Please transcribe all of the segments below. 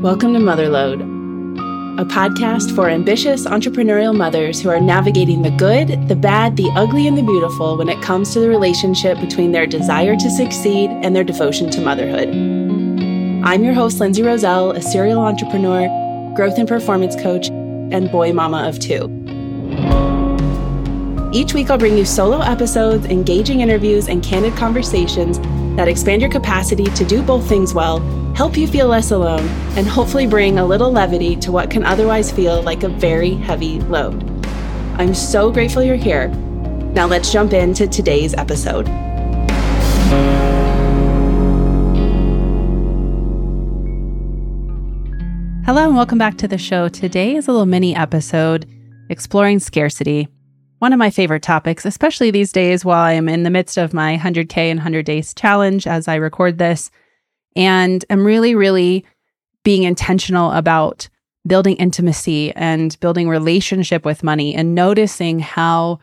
Welcome to Motherload, a podcast for ambitious entrepreneurial mothers who are navigating the good, the bad, the ugly, and the beautiful when it comes to the relationship between their desire to succeed and their devotion to motherhood. I'm your host, Lindsay Roselle, a serial entrepreneur, growth and performance coach, and boy mama of two. Each week, I'll bring you solo episodes, engaging interviews, and candid conversations that expand your capacity to do both things well, help you feel less alone, and hopefully bring a little levity to what can otherwise feel like a very heavy load. I'm so grateful you're here. Now, let's jump into today's episode. Hello, and welcome back to the show. Today is a little mini episode exploring scarcity one of my favorite topics, especially these days while I am in the midst of my 100K and 100 Days challenge as I record this. And I'm really, really being intentional about building intimacy and building relationship with money and noticing how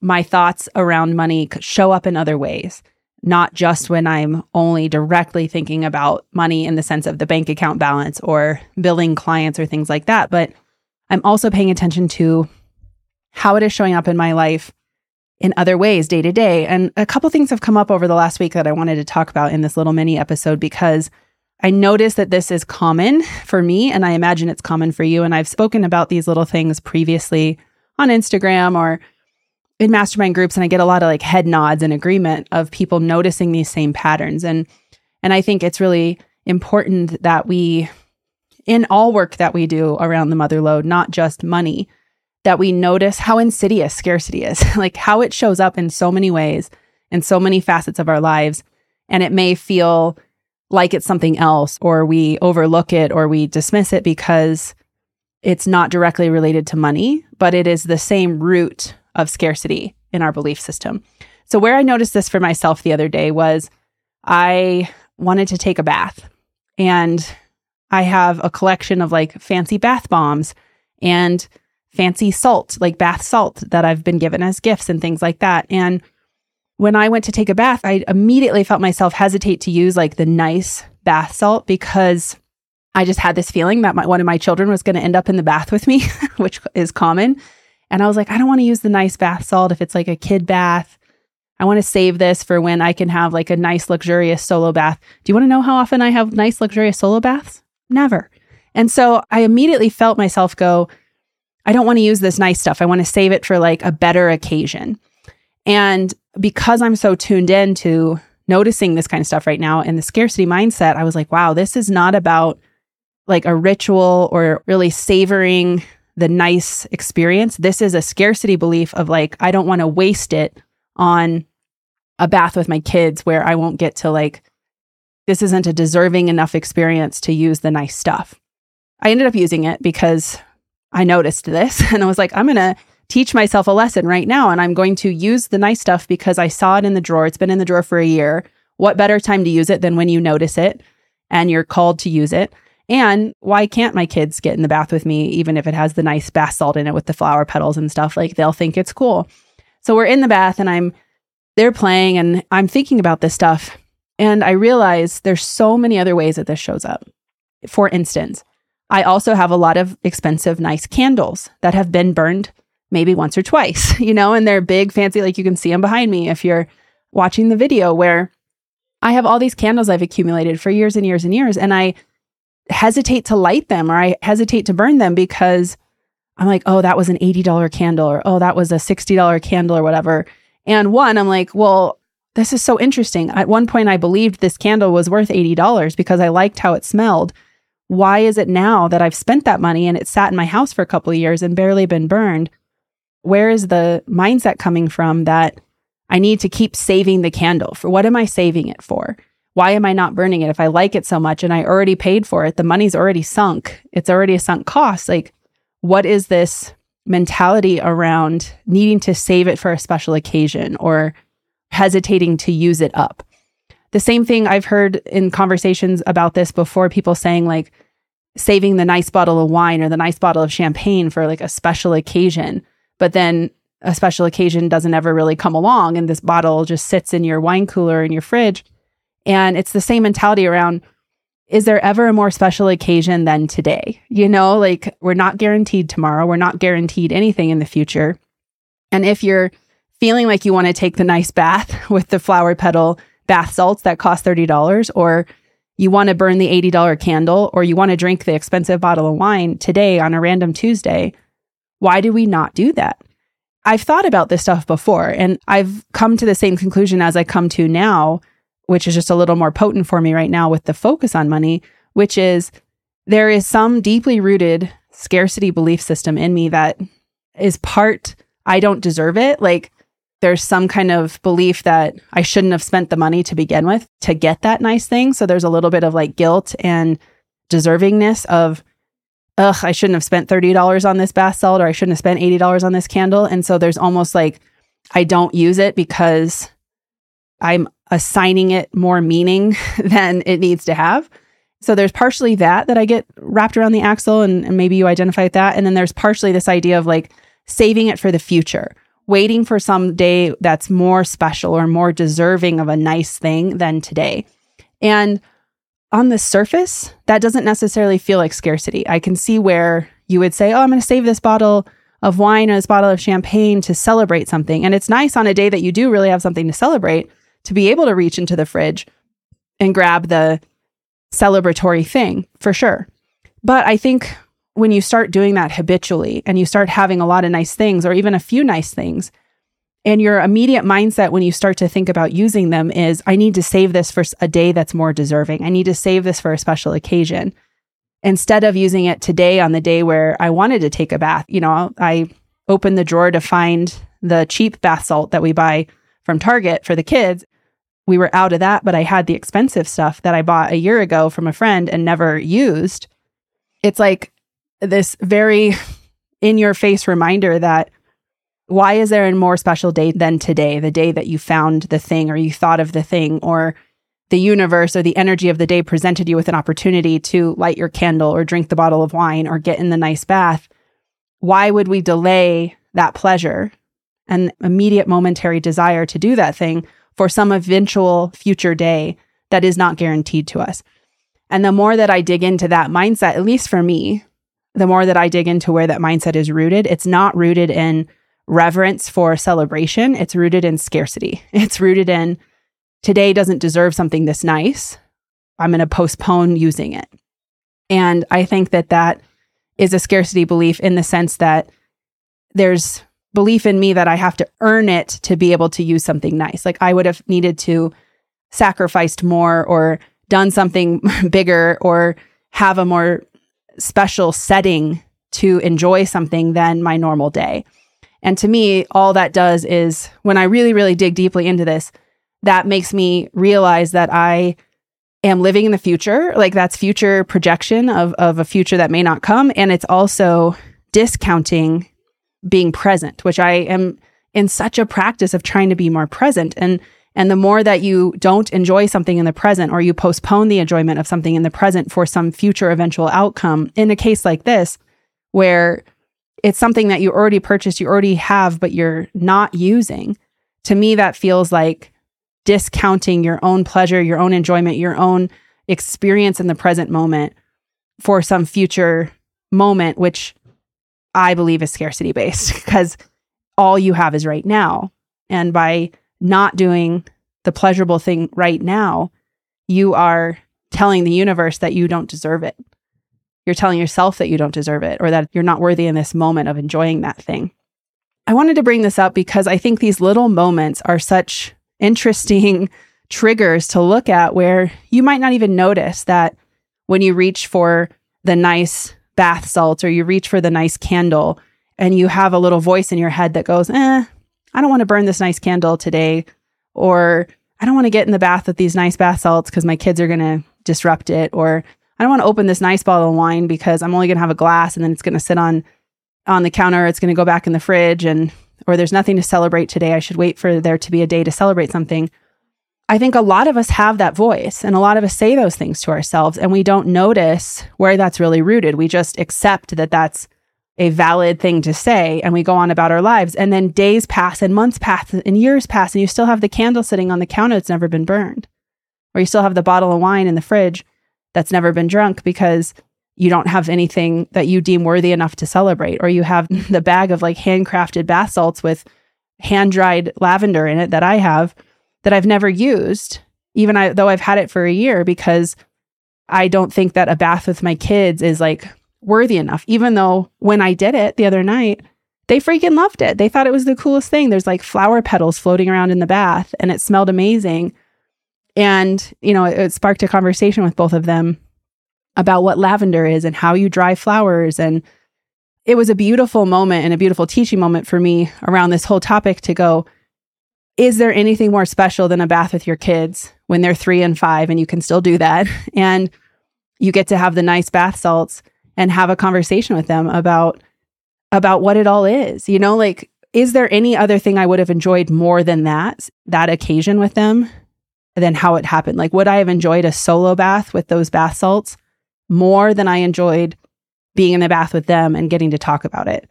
my thoughts around money show up in other ways, not just when I'm only directly thinking about money in the sense of the bank account balance or billing clients or things like that, but I'm also paying attention to how it is showing up in my life in other ways day to day. And a couple things have come up over the last week that I wanted to talk about in this little mini episode because I noticed that this is common for me, and I imagine it's common for you. And I've spoken about these little things previously on Instagram or in mastermind groups, and I get a lot of like head nods and agreement of people noticing these same patterns. And and I think it's really important that we, in all work that we do around the mother load, not just money, that we notice how insidious scarcity is, like how it shows up in so many ways, in so many facets of our lives. And it may feel like it's something else, or we overlook it, or we dismiss it because it's not directly related to money, but it is the same root of scarcity in our belief system. So, where I noticed this for myself the other day was I wanted to take a bath, and I have a collection of like fancy bath bombs and fancy salt, like bath salt that I've been given as gifts and things like that. And when I went to take a bath, I immediately felt myself hesitate to use like the nice bath salt because I just had this feeling that my, one of my children was going to end up in the bath with me, which is common. And I was like, I don't want to use the nice bath salt if it's like a kid bath. I want to save this for when I can have like a nice, luxurious solo bath. Do you want to know how often I have nice, luxurious solo baths? Never. And so I immediately felt myself go, I don't want to use this nice stuff. I want to save it for like a better occasion. And because I'm so tuned in to noticing this kind of stuff right now and the scarcity mindset, I was like, wow, this is not about like a ritual or really savoring the nice experience. This is a scarcity belief of like, I don't want to waste it on a bath with my kids where I won't get to like, this isn't a deserving enough experience to use the nice stuff. I ended up using it because I noticed this and I was like, I'm going to teach myself a lesson right now. And I'm going to use the nice stuff because I saw it in the drawer. It's been in the drawer for a year. What better time to use it than when you notice it and you're called to use it? And why can't my kids get in the bath with me, even if it has the nice bath salt in it with the flower petals and stuff? Like they'll think it's cool. So we're in the bath and I'm, they're playing and I'm thinking about this stuff. And I realize there's so many other ways that this shows up. For instance, I also have a lot of expensive, nice candles that have been burned maybe once or twice, you know, and they're big, fancy, like you can see them behind me if you're watching the video, where I have all these candles I've accumulated for years and years and years, and I hesitate to light them or I hesitate to burn them because I'm like, oh, that was an $80 candle, or oh, that was a $60 candle, or whatever. And one, I'm like, well, this is so interesting. At one point, I believed this candle was worth $80 because I liked how it smelled why is it now that I've spent that money and it sat in my house for a couple of years and barely been burned? Where is the mindset coming from that I need to keep saving the candle? For what am I saving it for? Why am I not burning it? If I like it so much and I already paid for it, the money's already sunk. It's already a sunk cost. Like, what is this mentality around needing to save it for a special occasion or hesitating to use it up? The same thing I've heard in conversations about this before people saying, like, saving the nice bottle of wine or the nice bottle of champagne for like a special occasion. But then a special occasion doesn't ever really come along and this bottle just sits in your wine cooler in your fridge. And it's the same mentality around is there ever a more special occasion than today? You know, like we're not guaranteed tomorrow, we're not guaranteed anything in the future. And if you're feeling like you want to take the nice bath with the flower petal bath salts that cost $30, or you want to burn the $80 candle, or you want to drink the expensive bottle of wine today on a random Tuesday, why do we not do that? I've thought about this stuff before, and I've come to the same conclusion as I come to now which is just a little more potent for me right now with the focus on money, which is there is some deeply rooted scarcity belief system in me that is part I don't deserve it. Like there's some kind of belief that I shouldn't have spent the money to begin with to get that nice thing. So there's a little bit of like guilt and deservingness of, ugh, I shouldn't have spent $30 on this bath salt or I shouldn't have spent $80 on this candle. And so there's almost like I don't use it because I'm assigning it more meaning than it needs to have. So there's partially that that I get wrapped around the axle, and, and maybe you identify that. And then there's partially this idea of like saving it for the future, waiting for some day that's more special or more deserving of a nice thing than today. And on the surface, that doesn't necessarily feel like scarcity. I can see where you would say, Oh, I'm going to save this bottle of wine or this bottle of champagne to celebrate something. And it's nice on a day that you do really have something to celebrate to be able to reach into the fridge and grab the celebratory thing for sure. But I think when you start doing that habitually and you start having a lot of nice things or even a few nice things, and your immediate mindset when you start to think about using them is, I need to save this for a day that's more deserving. I need to save this for a special occasion. Instead of using it today on the day where I wanted to take a bath, you know, I opened the drawer to find the cheap bath salt that we buy from Target for the kids we were out of that, but I had the expensive stuff that I bought a year ago from a friend and never used. It's like this very in your face reminder that why is there a more special day than today, the day that you found the thing or you thought of the thing or the universe or the energy of the day presented you with an opportunity to light your candle or drink the bottle of wine or get in the nice bath? Why would we delay that pleasure and immediate momentary desire to do that thing for some eventual future day that is not guaranteed to us. And the more that I dig into that mindset, at least for me, the more that I dig into where that mindset is rooted, it's not rooted in reverence for celebration. It's rooted in scarcity. It's rooted in today doesn't deserve something this nice. I'm going to postpone using it. And I think that that is a scarcity belief in the sense that there's belief in me that I have to earn it to be able to use something nice. Like I would have needed to sacrificed more or done something bigger or have a more special setting to enjoy something than my normal day. And to me, all that does is when I really, really dig deeply into this, that makes me realize that I am living in the future. Like that's future projection of, of a future that may not come. And it's also discounting being present, which I am in such a practice of trying to be more present. And and the more that you don't enjoy something in the present or you postpone the enjoyment of something in the present for some future eventual outcome, in a case like this, where it's something that you already purchased, you already have, but you're not using, to me, that feels like discounting your own pleasure, your own enjoyment, your own experience in the present moment for some future moment, which I believe is scarcity based because all you have is right now. And by not doing the pleasurable thing right now, you are telling the universe that you don't deserve it. You're telling yourself that you don't deserve it or that you're not worthy in this moment of enjoying that thing. I wanted to bring this up because I think these little moments are such interesting triggers to look at where you might not even notice that when you reach for the nice bath salts or you reach for the nice candle and you have a little voice in your head that goes, eh, I don't want to burn this nice candle today. Or I don't want to get in the bath with these nice bath salts because my kids are going to disrupt it. Or I don't want to open this nice bottle of wine because I'm only going to have a glass and then it's going to sit on on the counter. It's going to go back in the fridge and or there's nothing to celebrate today. I should wait for there to be a day to celebrate something. I think a lot of us have that voice and a lot of us say those things to ourselves and we don't notice where that's really rooted. We just accept that that's a valid thing to say and we go on about our lives. And then days pass and months pass and years pass and you still have the candle sitting on the counter that's never been burned. Or you still have the bottle of wine in the fridge that's never been drunk because you don't have anything that you deem worthy enough to celebrate, or you have the bag of like handcrafted bath salts with hand dried lavender in it that I have that I've never used, even I, though I've had it for a year because I don't think that a bath with my kids is like worthy enough. Even though when I did it the other night, they freaking loved it. They thought it was the coolest thing. There's like flower petals floating around in the bath and it smelled amazing. And, you know, it, it sparked a conversation with both of them about what lavender is and how you dry flowers. And it was a beautiful moment and a beautiful teaching moment for me around this whole topic to go, is there anything more special than a bath with your kids when they're three and five and you can still do that? And you get to have the nice bath salts and have a conversation with them about about what it all is. You know, like is there any other thing I would have enjoyed more than that that occasion with them than how it happened? Like would I have enjoyed a solo bath with those bath salts more than I enjoyed being in the bath with them and getting to talk about it?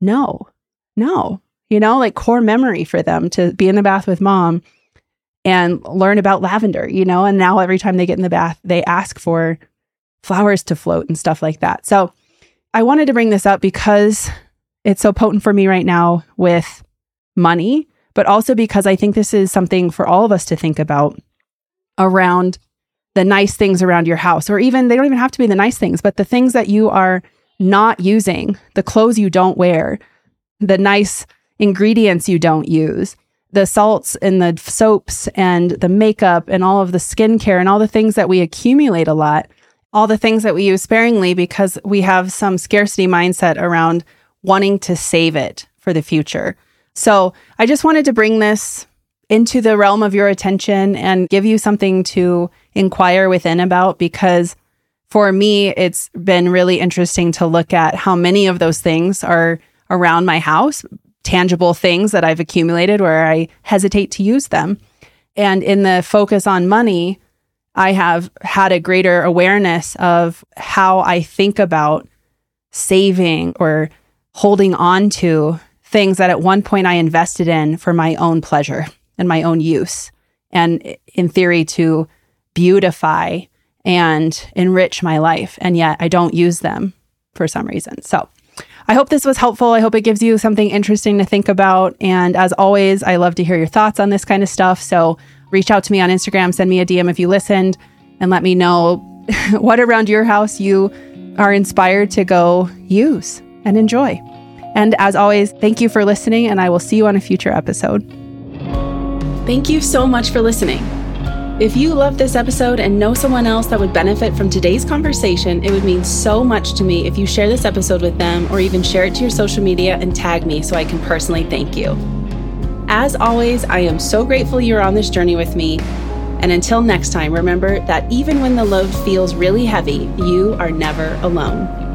No. No. You know, like core memory for them to be in the bath with mom and learn about lavender, you know, and now every time they get in the bath, they ask for flowers to float and stuff like that. So I wanted to bring this up because it's so potent for me right now with money, but also because I think this is something for all of us to think about around the nice things around your house, or even they don't even have to be the nice things, but the things that you are not using, the clothes you don't wear, the nice ingredients you don't use, the salts and the soaps and the makeup and all of the skincare and all the things that we accumulate a lot all the things that we use sparingly because we have some scarcity mindset around wanting to save it for the future. So I just wanted to bring this into the realm of your attention and give you something to inquire within about because for me, it's been really interesting to look at how many of those things are around my house, tangible things that I've accumulated where I hesitate to use them. And in the focus on money, I have had a greater awareness of how I think about saving or holding on to things that at one point I invested in for my own pleasure and my own use. And in theory, to beautify and enrich my life. And yet I don't use them for some reason. So I hope this was helpful. I hope it gives you something interesting to think about. And as always, I love to hear your thoughts on this kind of stuff. So reach out to me on Instagram, send me a DM if you listened, and let me know what around your house you are inspired to go use and enjoy. And as always, thank you for listening, and I will see you on a future episode. Thank you so much for listening. If you love this episode and know someone else that would benefit from today's conversation, it would mean so much to me if you share this episode with them or even share it to your social media and tag me so I can personally thank you. As always, I am so grateful you're on this journey with me. And until next time, remember that even when the load feels really heavy, you are never alone.